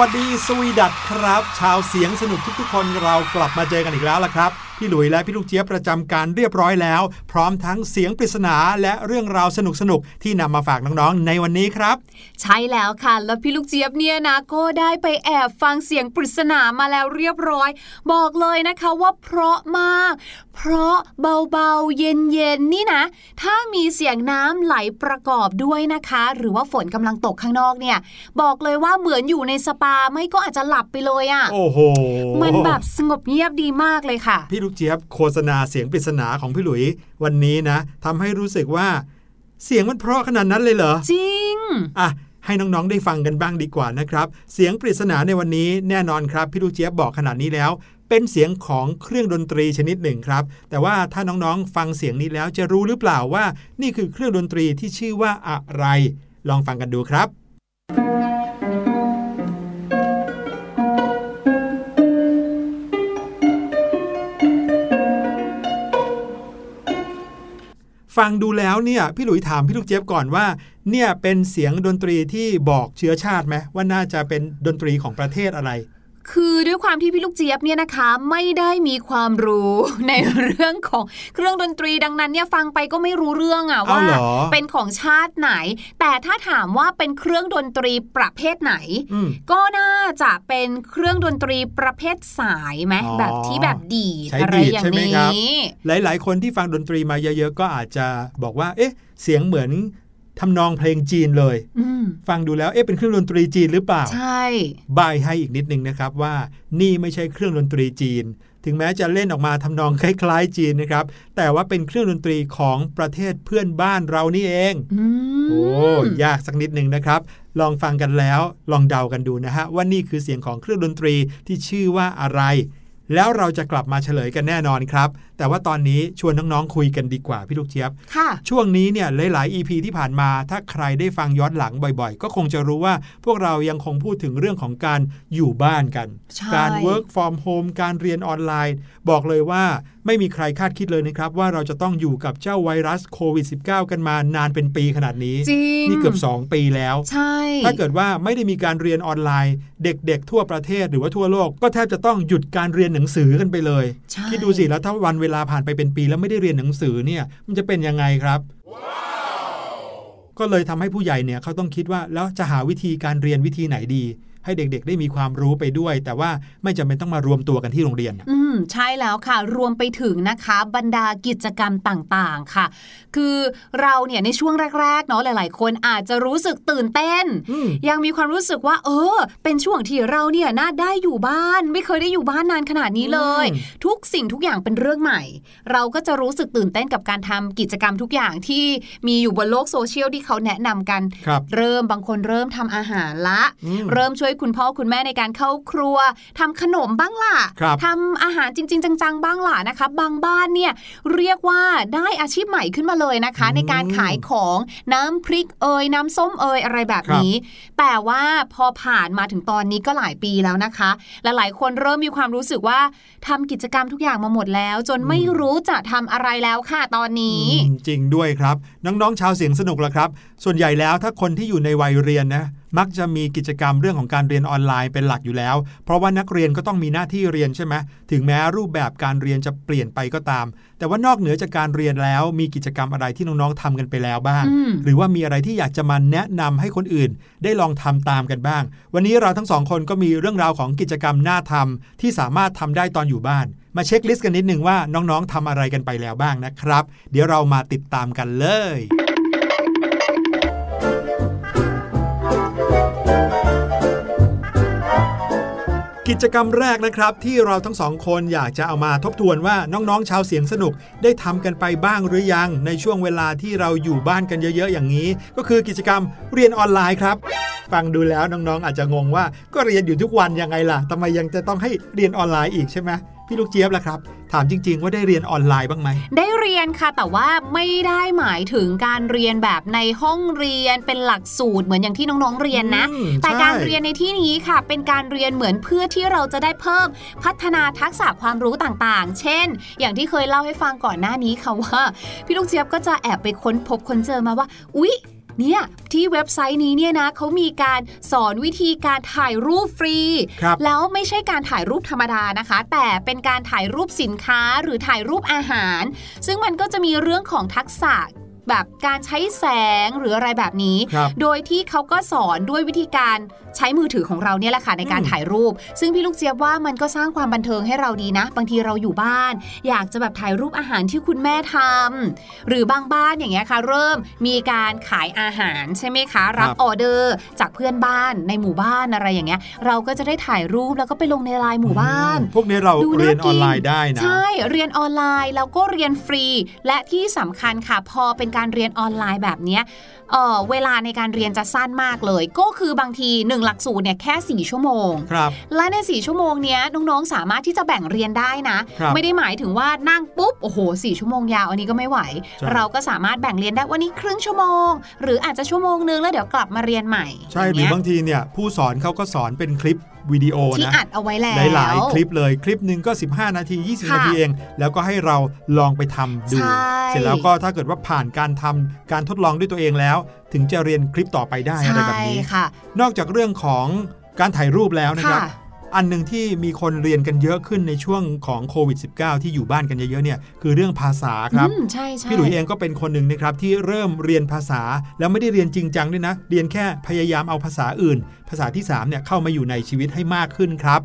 วัสดีสวีดัตครับ ชาวเสียงสนุกทุกๆ คนเรากลับมาเจอกันอีกแล้วล่ะครับ พี่หลุยและพี่ลูกเจี๊ยบประจำการเรียบร้อยแล้ว พร้อมทั้งเสียงปริศนาและเรื่องราวสนุกๆที่นำมาฝากน้องๆในวันนี้ครับ ใช่แล้วค่ะแล้วพี่ลูกเจี๊ยบเนี่ยนะก็ได้ไปแอบฟังเสียงปริศนามาแล้วเรียบร้อย บอกเลยนะคะว่าเพราะมาก เพราะเบาๆเย็นๆนี่นะ ถ้ามีเสียงน้ำไหลประกอบด้วยนะคะ หรือว่าฝนกำลังตกข้างนอกเนี่ยบอกเลยว่าเหมือนอยู่ในสปาไม่ก็อาจจะหลับไปเลยอะ่ะโอ้โหมันแบบสงบเงียบดีมากเลยค่ะ พี่ลูกเจี๊ยบโฆษณาเสียงปริศนาของพี่หลุยวันนี้นะทำให้รู้สึกว่า เสียงมันเพราะขนาดนั้นเลยเหรอ จริง อะให้น้องๆได้ฟังกันบ้างดีกว่านะครับ เสียงปริศนาในวันนี้แน่นอนครับพี่ลูกเจี๊ยบบอกขนาดนี้แล้ว เป็นเสียงของเครื่องดนตรีชนิดหนึ่งครับ แต่ว่าถ้าน้องๆ ฟังเสียงนี้แล้วจะรู้หรือเปล่าว่า นี่คือเครื่องดนตรีที่ชื่อว่าอะไร ลองฟังกันดูครับ ฟังดูแล้วเนี่ยพี่หลุยถามพี่ลูกเจี๊ยบก่อนว่า เนี่ยเป็นเสียงดนตรีที่บอกเชื้อชาติไหมว่าน่าจะเป็นดนตรีของประเทศอะไร คือด้วยความที่พี่ลูกเจี๊ยบเนี่ยนะคะไม่ได้มีความรู้ในเรื่องของเครื่องดนตรีดังนั้นเนี่ยฟังไปก็ไม่รู้เรื่องอะเอาว่าเหรอเป็นของชาติไหน แต่ถ้าถามว่าเป็นเครื่องดนตรีประเภทไหนอืมก็น่าจะเป็นเครื่องดนตรีประเภทสายไหมอ๋อแบบที่แบบดีดใช้อะไรดีดอย่างใช่ไหมนี้ครับหลาย ๆ คนที่ฟังดนตรีมาเยอะ ๆ ก็อาจจะบอกว่า เอ๊ะ เสียงเหมือน ทำนองเพลงจีนเลยอืมฟังดูแล้วเอ๊ะเป็นเครื่องดนตรีจีนหรือเปล่า ใช่บายให้อีกนิดนึงนะครับว่านี่ไม่ใช่เครื่องดนตรีจีน ถึงแม้จะเล่นออกมาทำนองคล้าย ๆ จีนนะครับ แต่ว่าเป็นเครื่องดนตรีของประเทศเพื่อนบ้านเรานี่เองอืมโอ้ยากสักนิดหนึ่งนะครับ ลองฟังกันแล้วลองเดากันดูนะฮะว่านี่คือเสียงของเครื่องดนตรีที่ชื่อว่าอะไร แล้วเราจะกลับมาเฉลยกันแน่นอนครับแต่ว่าตอนนี้ชวนน้องๆคุยกันดีกว่าพี่ลูกเจี๊ยบค่ะ ช่วงนี้เนี่ยหลายๆ EP ที่ผ่านมา ถ้าใครได้ฟังย้อนหลังบ่อยๆ ก็คงจะรู้ว่าพวกเรายังคงพูดถึงเรื่องของการอยู่บ้านกันใช่การ work from home การเรียนออนไลน์ บอกเลยว่าไม่มีใครคาดคิดเลยนะครับ ว่าเราจะต้องอยู่กับเจ้าไวรัสโควิด -19 กันมานานเป็นปีขนาดนี้จริงนี่เกือบ 2 ปีแล้ว ใช่ ถ้าเกิดว่าไม่ได้มีการเรียนออนไลน์ เด็กๆ ทั่วประเทศหรือว่าทั่วโลก ก็แทบจะต้องหยุดการเรียนหนังสือกันไปเลยใช่คิดดูสิแล้วถ้าวันเวลาผ่านไปเป็นปีแล้วไม่ได้เรียนหนังสือเนี่ยมันจะเป็นยังไงครับก็เลยทำให้ผู้ใหญ่เนี่ยเขาต้องคิดว่าแล้วจะหาวิธีการเรียนวิธีไหนดี ให้เด็กๆ ได้มีความรู้ไปด้วย แต่ว่าไม่จำเป็นต้องมารวมตัวกันที่โรงเรียน อืมใช่แล้วค่ะ รวมไปถึงนะคะ บรรดากิจกรรมต่างๆค่ะ คือเราเนี่ยในช่วงแรกๆเนาะหลาย ๆ คนอาจจะรู้สึกตื่นเต้นอืมยังมีความรู้สึกว่า เออ เป็นช่วงที่เราเนี่ยน่าได้อยู่บ้าน ไม่เคยได้อยู่บ้านนานขนาดนี้เลยอืมทุกสิ่งทุกอย่างเป็นเรื่องใหม่ เราก็จะรู้สึกตื่นเต้นกับการทำกิจกรรมทุกอย่างที่มีอยู่บนโลกโซเชียลที่เขาแนะนำกันครับเริ่มบางคนเริ่มทำอาหารละอืมเริ่มช่วยคุณพ่อคุณแม่ในการเข้าครัวทำขนมบ้างล่ะครับทำอาหารจริง ๆ จัง ๆ บ้างล่ะนะคะบางบ้านเนี่ยเรียกว่าได้อาชีพใหม่ขึ้นมาเลยนะคะอืมในการขายของน้ำพริกเอยน้ำส้มเอยอะไรแบบนี้ แต่ว่าพอผ่านมาถึงตอนนี้ก็หลายปีแล้วนะคะและหลายคนเริ่มมีความรู้สึกว่าทำกิจกรรมทุกอย่างมาหมดแล้ว จนไม่รู้จะทำอะไรแล้วค่ะตอนนี้อืมจริงด้วยครับ น้องๆชาวเสียงสนุกละครับ ส่วนใหญ่แล้วถ้าคนที่อยู่ในวัยเรียนนะ มักจะมีกิจกรรมเรื่องของการเรียนออนไลน์เป็นหลักอยู่แล้ว เพราะว่านักเรียนก็ต้องมีหน้าที่เรียนใช่ไหมถึงแม้รูปแบบการเรียนจะเปลี่ยนไปก็ตาม แต่ว่านอกเหนือจากการเรียนแล้ว มีกิจกรรมอะไรที่น้องๆทำกันไปแล้วบ้างอืมหรือว่ามีอะไรที่อยากจะมาแนะนำให้คนอื่น ได้ลองทำตามกันบ้าง วันนี้เราทั้งสองคนก็มีเรื่องราวของกิจกรรมน่าทำที่สามารถทำได้ตอนอยู่บ้าน มาเช็คลิสต์กันนิดนึงว่าน้องๆทำอะไรกันไปแล้วบ้างนะครับ เดี๋ยวเรามาติดตามกันเลย กิจกรรมแรกนะครับที่เราทั้งสองคนอยากจะเอามาทบทวนว่าน้องๆชาวเสียงสนุกได้ทำกันไปบ้างหรือยังในช่วงเวลาที่เราอยู่บ้านกันเยอะ ๆ อย่างนี้ ก็คือกิจกรรมเรียนออนไลน์ครับ ฟังดูแล้วน้องๆอาจจะงงว่าก็เรียนอยู่ทุกวันยังไงล่ะทำไมยังจะต้องให้เรียนออนไลน์อีกใช่ไหม พี่ลูกเจี๊ยบล่ะครับ ถามจริง ๆ ว่าได้เรียนออนไลน์บ้างไหม ได้เรียนค่ะ แต่ว่าไม่ได้หมายถึงการเรียนแบบในห้องเรียนเป็นหลักสูตรเหมือนอย่างที่น้องๆเรียนนะอืมแต่ใช่การเรียนในที่นี้ค่ะ เป็นการเรียนเหมือนเพื่อที่เราจะได้เพิ่มพัฒนาทักษะความรู้ต่างๆ เช่น อย่างที่เคยเล่าให้ฟังก่อนหน้านี้ค่ะว่า พี่ลูกเจี๊ยบก็จะแอบไปค้นพบค้นเจอมาว่า อุ๊ย เนี่ยที่เว็บไซต์นี้เนี่ยนะเขามีการสอนวิธีการถ่ายรูปฟรีครับแล้วไม่ใช่การถ่ายรูปธรรมดานะคะ แต่เป็นการถ่ายรูปสินค้าหรือถ่ายรูปอาหาร ซึ่งมันก็จะมีเรื่องของทักษะ แบบการใช้แสงหรืออะไรแบบนี้ครับโดยที่เขาก็สอนด้วยวิธีการใช้มือถือของเราเนี่ยแหละค่ะในการอืมถ่ายรูป ซึ่งพี่ลูกเจี๊ยบว่ามันก็สร้างความบันเทิงให้เราดีนะ บางทีเราอยู่บ้าน อยากจะแบบถ่ายรูปอาหารที่คุณแม่ทำหรือบางบ้านอย่างเงี้ยค่ะ เริ่มมีการขายอาหารใช่ไหมคะรับครับออเดอร์ จากเพื่อนบ้านในหมู่บ้านอะไรอย่างเงี้ย เราก็จะได้ถ่ายรูปแล้วก็ไปลงในไลน์หมู่บ้านอืมพวกนี้เราดูเรียนน่าอกิอนไลน์ได้นะใช่เรียนออนไลน์แล้วก็เรียนฟรี และที่สำคัญค่ะพอเป็นการเรียนออนไลน์แบบเนี้ยเอ่อเวลาในการเรียนจะสั้นมากเลย ก็คือบางที 1 หลักสูตรเนี่ยแค่ 4 ชั่วโมงครับและใน 4 ชั่วโมงเนี้ยน้องๆ สามารถที่จะแบ่งเรียนได้นะครับไม่ได้หมายถึงว่านั่งปุ๊บ โอ้โห4ชั่วโมงยาวอันนี้ก็ไม่ไหวใช่เราก็สามารถแบ่งเรียนได้วันนี้ครึ่งชั่วโมง หรืออาจจะชั่วโมงนึงแล้วเดี๋ยวกลับมาเรียนใหม่ ใช่ย่หรือเงี้ยบางทีเนี่ยผู้สอนเขาก็สอนเป็นคลิป วิดีโอที่นะอัดเอาไว้แล้วหลายๆคลิปเลยคลิปหนึ่งก็ 15 นาที 20ค่ะนาทีเอง แล้วก็ให้เราลองไปทำดูใช่เสร็จแล้วก็ถ้าเกิดว่าผ่านการทำการทดลองด้วยตัวเองแล้ว ถึงจะเรียนคลิปต่อไปได้อะไรแบบนี้ใช่ค่ะนอกจากเรื่องของการถ่ายรูปแล้วนะครับค่ะ อันหนึ่งที่มีคนเรียนกันเยอะขึ้นในช่วงของโควิด -19 ที่อยู่บ้านกันเยอะๆเนี่ยคือเรื่องภาษาครับอืมใช่ใช่พี่หลุยเองก็เป็นคนหนึ่งนะครับที่เริ่มเรียนภาษาแล้วไม่ได้เรียนจริงจังด้วยนะ เรียนแค่พยายามเอาภาษาอื่น ภาษาที่3เนี่ยเข้ามาอยู่ในชีวิตให้มากขึ้นครับ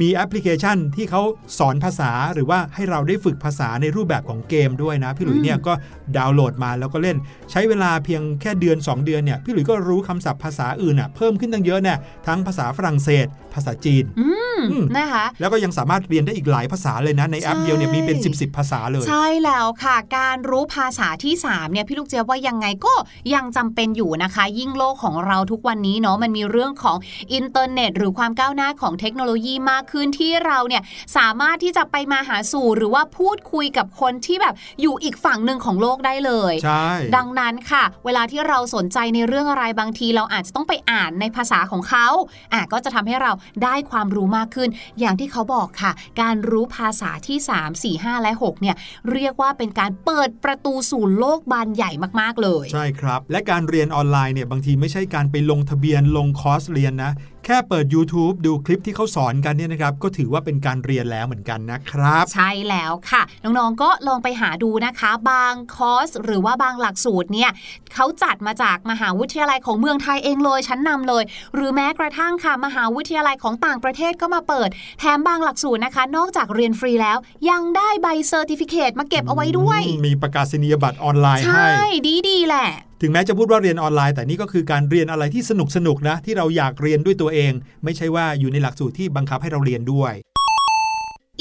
มีแอปพลิเคชันที่เขาสอนภาษาหรือว่าให้เราได้ฝึกภาษาในรูปแบบของเกมด้วยนะ พี่หลุยเนี่ยก็ดาวน์โหลดมาแล้วก็เล่น ใช้เวลาเพียงแค่เดือน 2 เดือนเนี่ยพี่หลุยก็รู้คำศัพท์ภาษาอื่นอะเพิ่มขึ้นตั้งเยอะเนี่ยทั้งภาษาฝรั่งเศสภาษาจีนอืมอืมนะคะแล้วก็ยังสามารถเรียนได้อีกหลายภาษาเลยนะ ในแอปเดียวเนี่ยมีเป็น 10บสภาษาเลย ใช่แล้วค่ะ การรู้ภาษาที่ 3เนี่ยพี่ลูกเจี๊ยบว่ายังไงก็ยังจำเป็นอยู่นะคะ ยิ่งโลกของเราทุกวันนี้เนาะมันมีเรื่องของอินเทอร์เน็ต หรือความก้าวหน้าของเทคโนโลยีมากขึ้นที่เราเนี่ยสามารถที่จะไปมาหาสู่หรือว่าพูดคุยกับคนที่แบบอยู่อีกฝั่งหนึ่งของโลกได้เลยใช่ดังนั้นค่ะ เวลาที่เราสนใจในเรื่องอะไรบางที เราอาจจะต้องไปอ่านในภาษาของเขาอะก็จะทำให้เราได้ความรู้มากขึ้น อย่างที่เขาบอกค่ะ การรู้ภาษาที่ 3 4 5 และ 6 เนี่ย เรียกว่าเป็นการเปิดประตูสู่โลกบานใหญ่มาก ๆ เลย ใช่ครับ และการเรียนออนไลน์เนี่ยบางทีไม่ใช่การไปลงทะเบียนลงคอร์สเรียนนะ ค่เปิด YouTube ดูคลิปที่เขาสอนกันเนี่ยนะครับ ก็ถือว่าเป็นการเรียนแล้วเหมือนกันนะครับ ใช่แล้วค่ะ น้องๆ ก็ลองไปหาดูนะคะ บางคอร์สหรือว่าบางหลักสูตรเนี่ยเขาจัดมาจากมหาวิทยาลัยของเมืองไทยเองเลยชั้นนำเลย หรือแม้กระทั่งค่ะมหาวิทยาลัยของต่างประเทศก็มาเปิด แถมบางหลักสูตรนะคะ นอกจากเรียนฟรีแล้ว ยังได้ใบ certificate มาเก็บเอาไว้ด้วยอืมมีประกาศนียบัตรออนไลน์ใช่ให้ดีดีๆแหละ ถึงแม้จะพูดว่าเรียนออนไลน์แต่นี่ก็คือการเรียนอะไรที่สนุกสนุกๆนะที่เราอยากเรียนด้วยตัวเอง ไม่ใช่ว่าอยู่ในหลักสูตรที่บังคับให้เราเรียนด้วย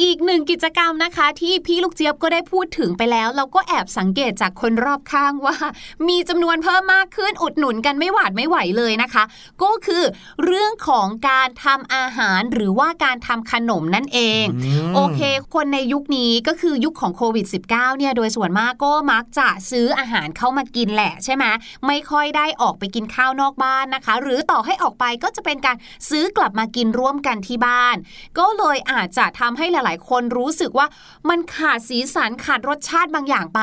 อีกหนึ่งกิจกรรมนะคะ ที่พี่ลูกเจี๊ยบก็ได้พูดถึงไปแล้ว เราก็แอบสังเกตจากคนรอบข้างว่า มีจำนวนเพิ่มมากขึ้นอุดหนุนกันไม่หวาดไม่ไหวเลยนะคะ ก็คือเรื่องของการทำอาหารหรือว่าการทำขนมนั่นเองอืมโอเค คนในยุคนี้ก็คือยุคของโควิด -19 เนี่ยโดยส่วนมากก็มักจะซื้ออาหารเข้ามากินแหละใช่ไหมไม่ค่อยได้ออกไปกินข้าวนอกบ้านนะคะ หรือต่อให้ออกไปก็จะเป็นการซื้อกลับมากินร่วมกันที่บ้าน ก็เลยอาจจะทำให้หลายๆคนรู้สึกว่ามันขาดสีสันขาดรสชาติบางอย่างไป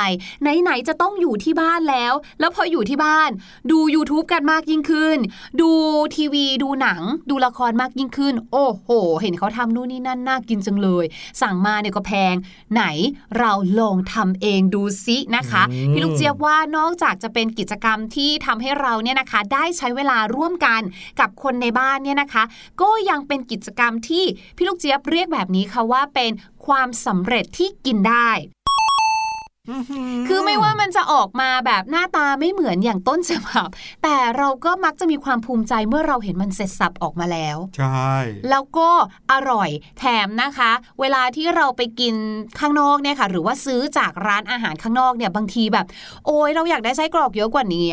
ไหนๆจะต้องอยู่ที่บ้านแล้ว แล้วพออยู่ที่บ้าน ดู YouTube กันมากยิ่งขึ้น ดูทีวีดูหนัง ดูละครมากยิ่งขึ้น โอ้โห เห็นเขาทำนู่นนี่นั่นน่ากินจังเลย สั่งมาเนี่ยก็แพง ไหนเราลองทำเองดูซินะคะอืมพี่ลูกเจี๊ยบว่านอกจากจะเป็นกิจกรรมที่ทำให้เราเนี่ยนะคะ ได้ใช้เวลาร่วมกันกับคนในบ้านเนี่ยนะคะ ก็ยังเป็นกิจกรรมที่พี่ลูกเจี๊ยบเรียกแบบนี้ค่ะว่าเป็นความสำเร็จที่กินได้ คือไม่ว่ามันจะออกมาแบบหน้าตาไม่เหมือนอย่างต้นฉบับ แต่เราก็มักจะมีความภูมิใจเมื่อเราเห็นมันเสร็จสับออกมาแล้ว ใช่ แล้วก็อร่อยแถมนะคะ เวลาที่เราไปกินข้างนอกเนี่ยค่ะ หรือว่าซื้อจากร้านอาหารข้างนอกเนี่ยบางทีแบบ โอ้ยเราอยากได้ไส้กรอกเยอะกว่านี้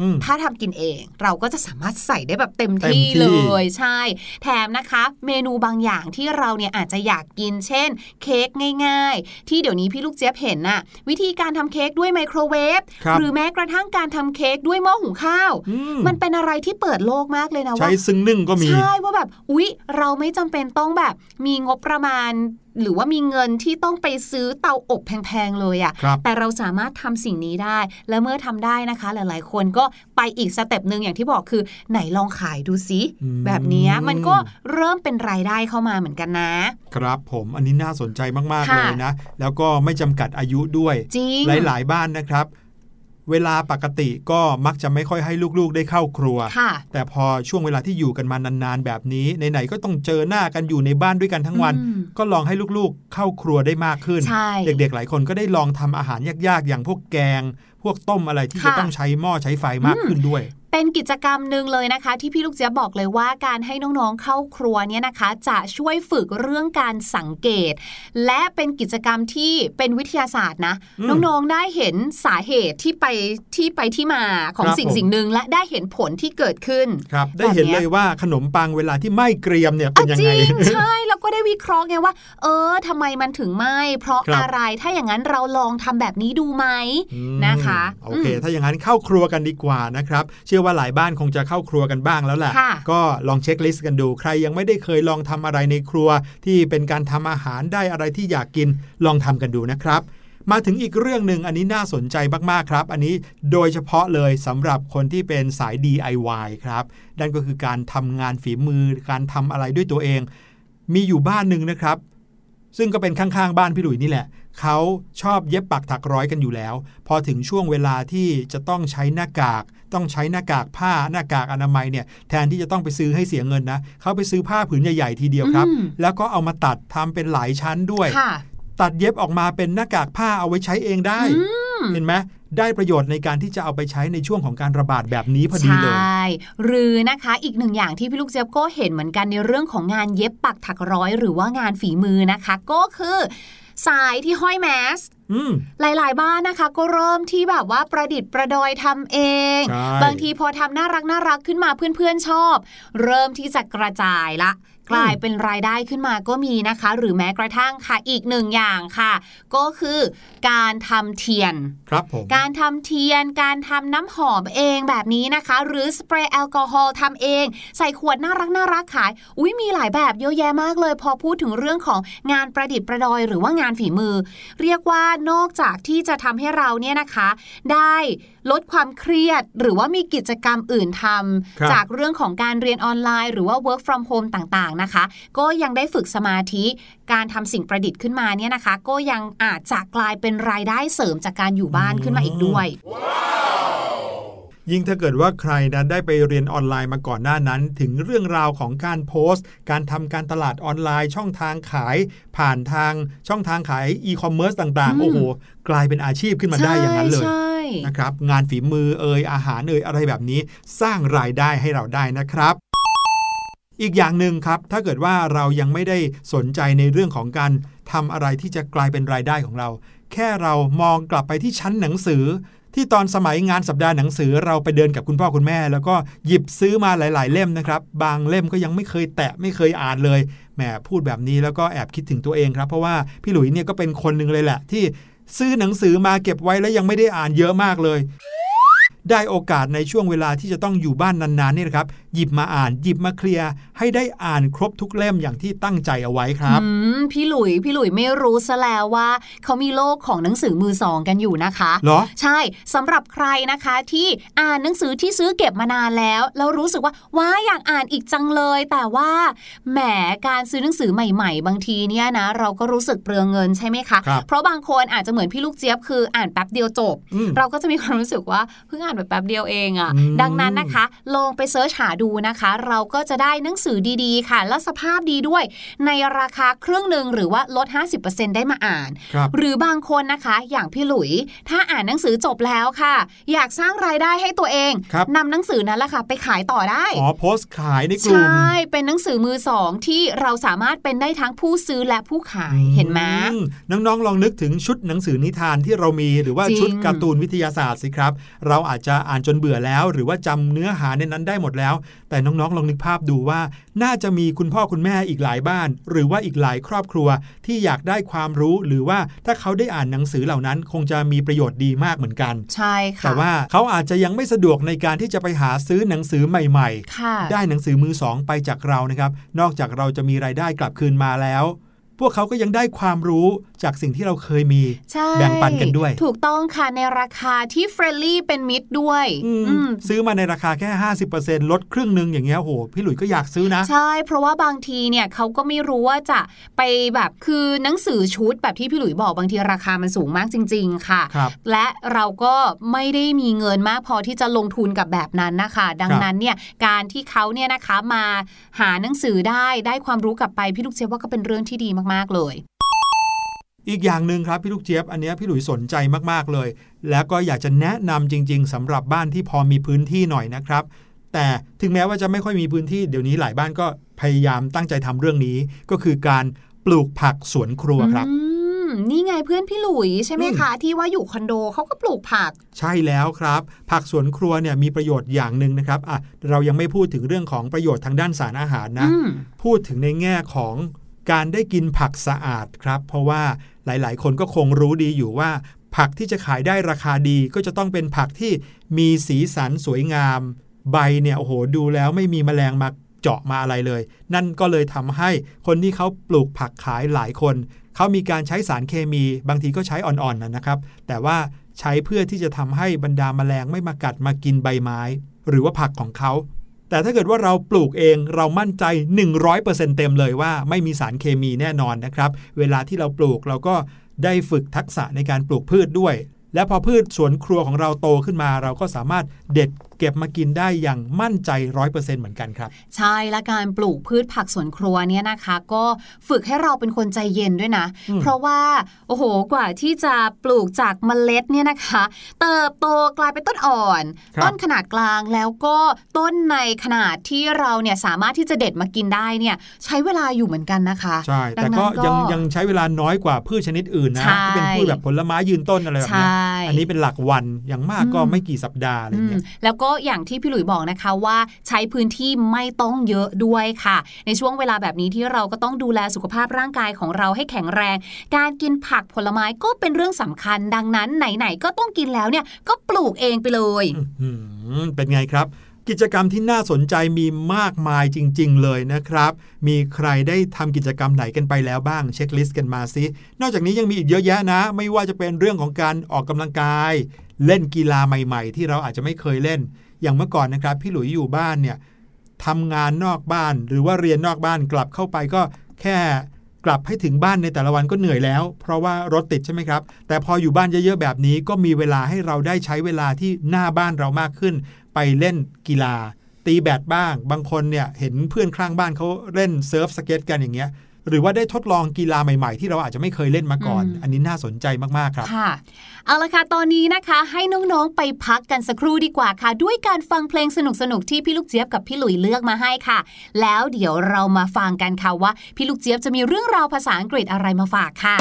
อืมถ้าทำกินเอง เราก็จะสามารถใส่ได้แบบเต็มเต็มที่ที่เลยใช่ แถมนะคะ เมนูบางอย่างที่เราเนี่ยอาจจะอยากกินเช่น เค้กง่าย ๆ ที่เดี๋ยวนี้พี่ลูกเจี๊ยบเห็นน่ะวิธีการทำเค้กด้วยไมโครเวฟครับหรือแม้กระทั่งการทำเค้กด้วยหม้อหุงข้าวอืมมันเป็นอะไรที่เปิดโลกมากเลยนะใช้ว่าซึ่งนึ่งก็มีใช่ว่าแบบอุ๊ย เราไม่จำเป็นต้องแบบมีงบประมาณหรือว่ามีเงินที่ต้องไปซื้อเตาอบแพงๆเลยอะครับแต่เราสามารถทำสิ่งนี้ได้ และเมื่อทำได้นะคะ หลายๆ คนก็ไปอีก step หนึ่งอย่างที่บอกคือ ไหนลองขายดูซิอืมแบบเนี้ยมันก็เริ่มเป็นรายได้เข้ามาเหมือนกันนะ ครับผมอันนี้น่าสนใจมากๆค่ะเลยนะ แล้วก็ไม่จำกัดอายุด้วยจริงหลายๆ บ้านนะครับ เวลาปกติก็มักจะไม่ค่อยให้ลูกๆได้เข้าครัวค่ะแต่พอช่วงเวลาที่อยู่กันมานานๆแบบนี้ไหนๆก็ต้องเจอหน้ากันอยู่ในบ้านด้วยกันทั้งวันอืมก็ลองให้ลูกๆเข้าครัวได้มากขึ้นใช่เด็กๆหลายคนก็ได้ลองทำอาหารยากๆ อย่างพวกแกง พวกต้มอะไรที่ค่ะจะต้องใช้หม้อใช้ไฟมากขึ้นด้วย เป็นกิจกรรมหนึ่งเลยนะคะ ที่พี่ลูกเจี๊ยบบอกเลยว่าการให้น้องๆเข้าครัวเนี่ยนะคะ จะช่วยฝึกเรื่องการสังเกต และเป็นกิจกรรมที่เป็นวิทยาศาสตร์นะอืมน้องๆได้เห็นสาเหตุที่ไปที่ไปที่มาของครับสิ่งผมสิ่งหนึ่งและได้เห็นผลที่เกิดขึ้นครับได้เห็นแบบเนี้เลยยว่าขนมปังเวลาที่ไหม้เกรียมเนี่ยเป็นยังจไงริงใช่แล้วก็ได้วิเคราะห์ไงว่า เออทำไมมันถึงไหมเพราะครับอะไรถ้าอย่างนั้นเราลองทำแบบนี้ดูไหมอืมนะคะโอเคอืมถ้าอย่างนั้นเข้าครัวกันดีกว่านะครับเชื่อว่าหลายบ้านคงจะเข้าครัวกันบ้างแล้วแหละค่ะก็ลองเช็คลิสต์กันดูใครยังไม่ได้เคยลองทำอะไรในครัว ที่เป็นการทำอาหารได้อะไรที่อยากกินลองทำกันดูนะครับมาถึงอีกเรื่องหนึ่งอันนี้น่าสนใจมาก ๆ ครับ อันนี้โดยเฉพาะเลยสำหรับคนที่เป็นสาย DIY ครับนั่นก็คือการทำงานฝีมือการทำอะไรด้วยตัวเอง มีอยู่บ้านหนึ่งนะครับ ซึ่งก็เป็นข้างๆ บ้านพี่หลุยนี่แหละ เขาชอบเย็บปักถักร้อยกันอยู่แล้ว พอถึงช่วงเวลาที่จะต้องใช้หน้ากาก ต้องใช้หน้ากากผ้าหน้ากากอนามัยเนี่ยแทนที่จะต้องไปซื้อให้เสียเงินนะเขาไปซื้อผ้าผืนใหญ่ๆทีเดียวครับอืมแล้วก็เอามาตัดทำเป็นหลายชั้นด้วยค่ะตัดเย็บออกมาเป็นหน้ากากผ้าเอาไว้ใช้เองได้อืมเห็นไหมได้ประโยชน์ในการที่จะเอาไปใช้ในช่วงของการระบาดแบบนี้พอดีเลยใช่หรือนะคะอีกหนึ่งอย่างที่พี่ลูกเจี๊ยบก็เห็นเหมือนกันในเรื่องของงานเย็บปักถักร้อย หรือว่างานฝีมือนะคะ ก็คือสายที่ห้อยแมสอืม หลาย ๆ บ้านนะคะ ก็เริ่มที่แบบว่าประดิษฐ์ประดอยทำเองใช่บางทีพอทำน่ารักน่ารักขึ้นมาเพื่อน ๆ ชอบ เริ่มที่จะกระจายละ กลายเป็นรายได้ขึ้นมาก็มีนะคะ หรือแม้กระทั่งค่ะอีกหนึ่งอย่างค่ะ ก็คือการทำเทียนครับผมการทำเทียน การทำน้ำหอมเองแบบนี้นะคะ หรือสเปรย์แอลกอฮอล์ทำเอง ใส่ขวดน่ารักน่ารักขายอุ้ยมีหลายแบบเยอะแยะมากเลย พอพูดถึงเรื่องของงานประดิษฐ์ประดอยหรือว่างานฝีมือ เรียกว่านอกจากที่จะทำให้เราเนี่ยนะคะ ได้ ลดความเครียด หรือว่ามีกิจกรรมอื่นทครับำจากเรื่องของการเรียนออนไลน์ หรือว่า work from home ต่างๆนะคะ ก็ยังได้ฝึกสมาธิการทำสิ่งประดิษฐ์ขึ้นมาเนี่ยนะคะ ก็ยังอาจจะกลายเป็นรายได้เสริมจากการอยู่บ้านขึ้นมาอีกด้วย ยิ่งถ้าเกิดว่าใครนั้นได้ไปเรียนออนไลน์มาก่อนหน้านั้น ถึงเรื่องราวของการโพสต์ การทำการตลาดออนไลน์ช่องทางขาย ผ่านทางช่องทางขายอีคอมเมิร์ซต่างอืมๆโอ้โห กลายเป็นอาชีพขึ้นมาได้อย่างนั้นเลยใช่นะครับงานฝีมือเอ่ยอาหารเอ่ยอะไรแบบนี้ สร้างรายได้ให้เราได้นะครับอีกอย่างหนึ่งครับ ถ้าเกิดว่าเรายังไม่ได้สนใจในเรื่องของการทำอะไรที่จะกลายเป็นรายได้ของเรา แค่เรามองกลับไปที่ชั้นหนังสือที่ตอนสมัยงานสัปดาห์หนังสือเราไปเดินกับคุณพ่อคุณแม่ แล้วก็หยิบซื้อมาหลาย ๆ เล่มนะครับ บางเล่มก็ยังไม่เคยแตะไม่เคยอ่านเลยแหมพูดแบบนี้แล้วก็แอบคิดถึงตัวเองครับ เพราะว่าพี่หลุยเนี่ยก็เป็นคนหนึ่งเลยแหละ ที่ซื้อหนังสือมาเก็บไว้แล้วยังไม่ได้อ่านเยอะมากเลย ได้โอกาสในช่วงเวลาที่จะต้องอยู่บ้านนานๆนี่นะครับหยิบมาอ่านหยิบมาเคลียร์ให้ได้อ่านครบทุกเล่มอย่างที่ตั้งใจเอาไว้ครับอืมพี่หลุยพี่หลุยไม่รู้ซะแล้วว่าเขามีโลกของหนังสือมือสองกันอยู่นะคะเหรอใช่สำหรับใครนะคะที่อ่านหนังสือที่ซื้อเก็บมานานแล้วแล้วรู้สึกว่าว้าอยากอ่านอีกจังเลย แต่ว่าแหมการซื้อหนังสือใหม่ ๆ บางทีเนี่ยนะ เราก็รู้สึกเปลืองเงินใช่ไหมคะครับเพราะบางคนอาจจะเหมือนพี่ลูกเจี๊ยบคืออ่านแป๊บเดียวจบอืมเราก็จะมีความรู้สึกว่าเพิ่งอ่านแบบแป๊บเดียวเองอะอืมดังนั้นนะคะ ลองไปเซิร์ชหาดูนะคะ เราก็จะได้หนังสือดีๆ ค่ะ และสภาพดีด้วย ในราคาครึ่งหนึ่งหรือว่าลด 50%ได้มาอ่านครับหรือบางคนนะคะอย่างพี่หลุย ถ้าอ่านหนังสือจบแล้วค่ะ อยากสร้างรายได้ให้ตัวเองครับนำหนังสือนั้นแหละค่ะ ไปขายต่อได้อ๋อโพสต์ขายในกใชลุ่ม่เป็นหนังสือมือสองที่เราสามารถเป็นได้ทั้งผู้ซื้อและผู้ขายเห็นไหมอืน้องๆลองนึกถึงชุดหนังสือนิทานที่เรามีหรือว่าจริงชุดการ์ตูนวิทยาศาสตร์สิครับ เราอาจจะอ่านจนเบื่อแล้ว หรือว่าจำเนื้อหาในนั้นได้หมดแล้วแต่น้องๆลองนึกภาพดูว่า น่าจะมีคุณพ่อคุณแม่อีกหลายบ้าน หรือว่าอีกหลายครอบครัวที่อยากได้ความรู้หรือว่าถ้าเขาได้อ่านหนังสือเหล่านั้น คงจะมีประโยชน์ดีมากเหมือนกัน ใช่ค่ะแต่ว่าเขาอาจจะยังไม่สะดวกในการที่จะไปหาซื้อหนังสือใหม่ๆค่ะได้หนังสือมือสองไปจากเรานะครับ นอกจากเราจะมีรายได้กลับคืนมาแล้ว พวกเขาก็ยังได้ความรู้จากสิ่งที่เราเคยมีใช่แบ่งปันกันด้วย ถูกต้องค่ะ ในราคาที่เฟรนลี่เป็นมิตรด้วยอืมอืมซื้อมาในราคาแค่ 50%ลดครึ่งหนึ่งอย่างเงี้ยโอ้โหพี่หลุยส์ก็อยากซื้อนะ ใช่ เพราะว่าบางทีเนี่ยเขาก็ไม่รู้ว่าจะไปแบบคือหนังสือชุดแบบที่พี่หลุยบอกบางทีราคามันสูงมากจริง ๆ ค่ะครับและเราก็ไม่ได้มีเงินมากพอที่จะลงทุนกับแบบนั้นนะคะ ดังนั้นเนี่ยการที่เขาเนี่ยนะคะมาหาหนังสือได้ได้ความรู้กลับไปพี่ลูกเจี๊ยบว่าก็เป็นเรื่องที่ดีมากๆ เลย อีกอย่างหนึ่งครับพี่ลูกเจี๊ยบอันเนี้ยพี่หลุยสนใจมากๆเลย แล้วก็อยากจะแนะนำจริง ๆสำหรับบ้านที่พอมีพื้นที่หน่อยนะครับ แต่ถึงแม้ว่าจะไม่ค่อยมีพื้นที่เดี๋ยวนี้หลายบ้านก็พยายามตั้งใจทำเรื่องนี้ ก็คือการปลูกผักสวนครัวครับอืมนี่ไงเพื่อนพี่หลุยใช่ไหมคะ ที่ว่าอยู่คอนโดเขาก็ปลูกผัก ใช่แล้วครับ ผักสวนครัวเนี่ยมีประโยชน์อย่างหนึ่งนะครับอะเรายังไม่พูดถึงเรื่องของประโยชน์ทางด้านสารอาหารนะอืมพูดถึงในแง่ของ การได้กินผักสะอาดครับ เพราะว่าหลายๆ คนก็คงรู้ดีอยู่ว่า ผักที่จะขายได้ราคาดีก็จะต้องเป็นผักที่มีสีสันสวยงาม ใบเนี่ยโอ้โหดูแล้วไม่มีแมลงมาเจาะมาอะไรเลย นั่นก็เลยทำให้คนที่เขาปลูกผักขายหลายคนเขามีการใช้สารเคมี บางทีก็ใช้อ่อนๆนะนะครับ แต่ว่าใช้เพื่อที่จะทำให้บรรดาแมลงไม่มากัดมากินใบไม้ หรือว่าผักของเขา แต่ถ้าเกิดว่าเราปลูกเองเรามั่นใจ 100%เต็มเลยว่าไม่มีสารเคมีแน่นอนนะครับ เวลาที่เราปลูกเราก็ได้ฝึกทักษะในการปลูกพืชด้วย และพอพืชสวนครัวของเราโตขึ้นมา เราก็สามารถเด็ด เก็บมากินได้อย่างมั่นใจ 100%เหมือนกันครับ ใช่และการปลูกพืชผักสวนครัวเนี่ยนะคะ ก็ฝึกให้เราเป็นคนใจเย็นด้วยนะอืมเพราะว่าโอ้โหกว่าที่จะปลูกจากเมล็ดเนี่ยนะคะ เติบโตกลายเป็นต้นอ่อนครับต้นขนาดกลางแล้วก็ต้นในขนาดที่เราเนี่ยสามารถที่จะเด็ดมากินได้เนี่ยใช้เวลาอยู่เหมือนกันนะคะใช่แต่ดังนั้นก็ก็ยังยังใช้เวลาน้อยกว่าพืชชนิดอื่นนะใช่ที่เป็นพืชแบบผลไม้ยืนต้นอะไรแบบใช่เนี้ยอันนี้เป็นหลักวันอย่างมากก็อืมไม่กี่สัปดาห์อะไรอืมเงี้ยแล้วก็อย่างที่พี่หลุยบอกนะคะว่าใช้พื้นที่ไม่ต้องเยอะด้วยค่ะ ในช่วงเวลาแบบนี้ที่เราก็ต้องดูแลสุขภาพร่างกายของเราให้แข็งแรง การกินผักผลไม้ก็เป็นเรื่องสำคัญดังนั้นไหนๆก็ต้องกินแล้วเนี่ยก็ปลูกเองไปเลยเป็นไงครับ กิจกรรมที่น่าสนใจมีมากมายจริง ๆ เลยนะครับ มีใครได้ทำกิจกรรมไหนกันไปแล้วบ้างเช็คลิสต์กันมาสิ นอกจากนี้ยังมีอีกเยอะแยะนะ ไม่ว่าจะเป็นเรื่องของการออกกำลังกาย เล่นกีฬาใหม่ ๆ ที่เราอาจจะไม่เคยเล่น อย่างเมื่อก่อนนะครับ พี่หลุยอยู่บ้านเนี่ยทำงานนอกบ้านหรือว่าเรียนนอกบ้านกลับเข้าไปก็แค่กลับให้ถึงบ้านในแต่ละวันก็เหนื่อยแล้ว เพราะว่ารถติดใช่ไหมครับ แต่พออยู่บ้านเยอะๆแบบนี้ก็มีเวลาให้เราได้ใช้เวลาที่หน้าบ้านเรามากขึ้นไปเล่นกีฬา ตีแบดบ้าง บางคนเนี่ยเห็นเพื่อนข้างบ้านเขาเล่นเซิร์ฟสเก็ตกันอย่างเงี้ยหรือว่าได้ทดลองกีฬาใหม่ๆ ที่เราอาจจะไม่เคยเล่นมาก่อนอืมอันนี้น่าสนใจมากๆครับ ค่ะ เอาละค่ะ ตอนนี้นะคะ ให้น้องๆ ไปพักกันสักครู่ดีกว่าค่ะ ด้วยการฟังเพลงสนุกๆ ที่พี่ลูกเจี๊ยบกับพี่หลุยเลือกมาให้ค่ะ แล้วเดี๋ยวเรามาฟังกันค่ะว่า พี่ลูกเจี๊ยบจะมีเรื่องราวภาษาอังกฤษอะไรมาฝากค่ะ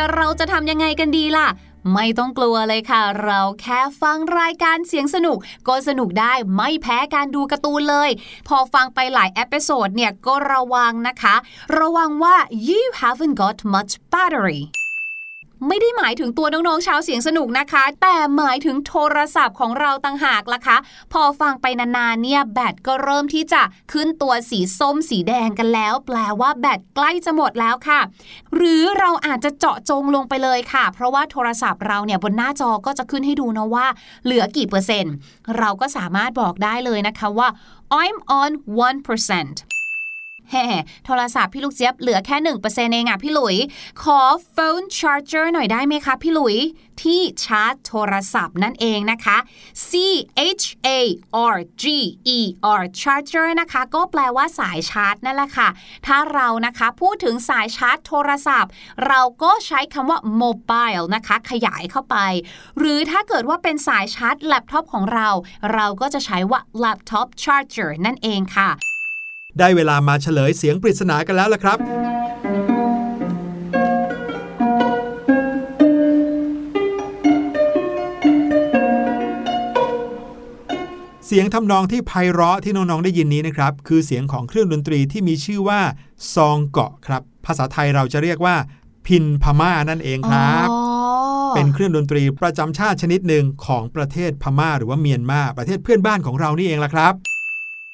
เนี่ยเราจะทำยังไงกันดีล่ะ ไม่ต้องกลัวเลยค่ะ เราแค่ฟังรายการเสียงสนุก ก็สนุกได้ไม่แพ้การดูการ์ตูนเลย พอฟังไปหลาย episode เนี่ยก็ระวังนะคะ ระวังว่า you haven't got much battery ไม่ได้หมายถึงตัวน้องๆชาวเสียงสนุกนะคะ แต่หมายถึงโทรศัพท์ของเราต่างหากล่ะคะ พอฟังไปนานๆเนี่ยแบตก็เริ่มที่จะขึ้นตัวสีส้มสีแดงกันแล้ว แปลว่าแบตใกล้จะหมดแล้วค่ะ หรือเราอาจจะเจาะจงลงไปเลยค่ะ เพราะว่าโทรศัพท์เราเนี่ยบนหน้าจอก็จะขึ้นให้ดูนะว่า เหลือกี่เปอร์เซ็นต์ เราก็สามารถบอกได้เลยนะคะว่า I'm on 1% แฮ่โทรศัพท์พี่ลูกเจี๊ยบเหลือแค่ 1%เองอะพี่หลุย ขอ phone charger หน่อยได้ไหมคะพี่หลุย ที่ชาร์จโทรศัพท์นั่นเองนะคะ C H A R G E R charger นะคะ ก็แปลว่าสายชาร์จนั่นแหละค่ะ ถ้าเรานะคะพูดถึงสายชาร์จโทรศัพท์ เราก็ใช้คำว่า mobile นะคะ ขยายเข้าไป หรือถ้าเกิดว่าเป็นสายชาร์จแล็ปท็อปของเรา เราก็จะใช้ว่า laptop charger นั่นเองค่ะ ได้เวลามาเฉลยเสียงปริศนากันแล้วล่ะครับ เสียงทำนองที่ไพเราะที่น้องๆได้ยินนี้นะครับ คือเสียงของเครื่องดนตรีที่มีชื่อว่าซองเกาะครับ ภาษาไทยเราจะเรียกว่า พินพม่านั่นเองครับอ๋อเป็นเครื่องดนตรีประจำชาติชนิดหนึ่งของประเทศพม่าหรือว่าเมียนมาประเทศเพื่อนบ้านของเรานี่เองล่ะครับ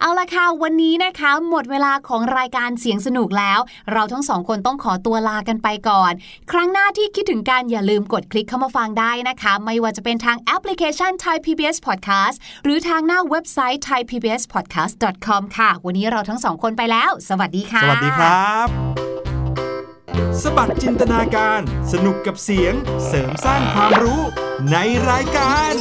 เอาละค่ะ วันนี้นะคะ หมดเวลาของรายการเสียงสนุกแล้ว เราทั้งสองคนต้องขอตัวลากันไปก่อน ครั้งหน้าที่คิดถึงการอย่าลืมกดคลิกเข้ามาฟังได้นะคะ ไม่ว่าจะเป็นทางแอปพลิเคชัน Thai PBS Podcast หรือทางหน้าเว็บไซต์ thaipbspodcast.com ค่ะ วันนี้เราทั้งสองคนไปแล้ว สวัสดีค่ะ สวัสดีครับ สบัดจินตนาการ สนุกกับเสียง เสริมสร้างความรู้ในรายการ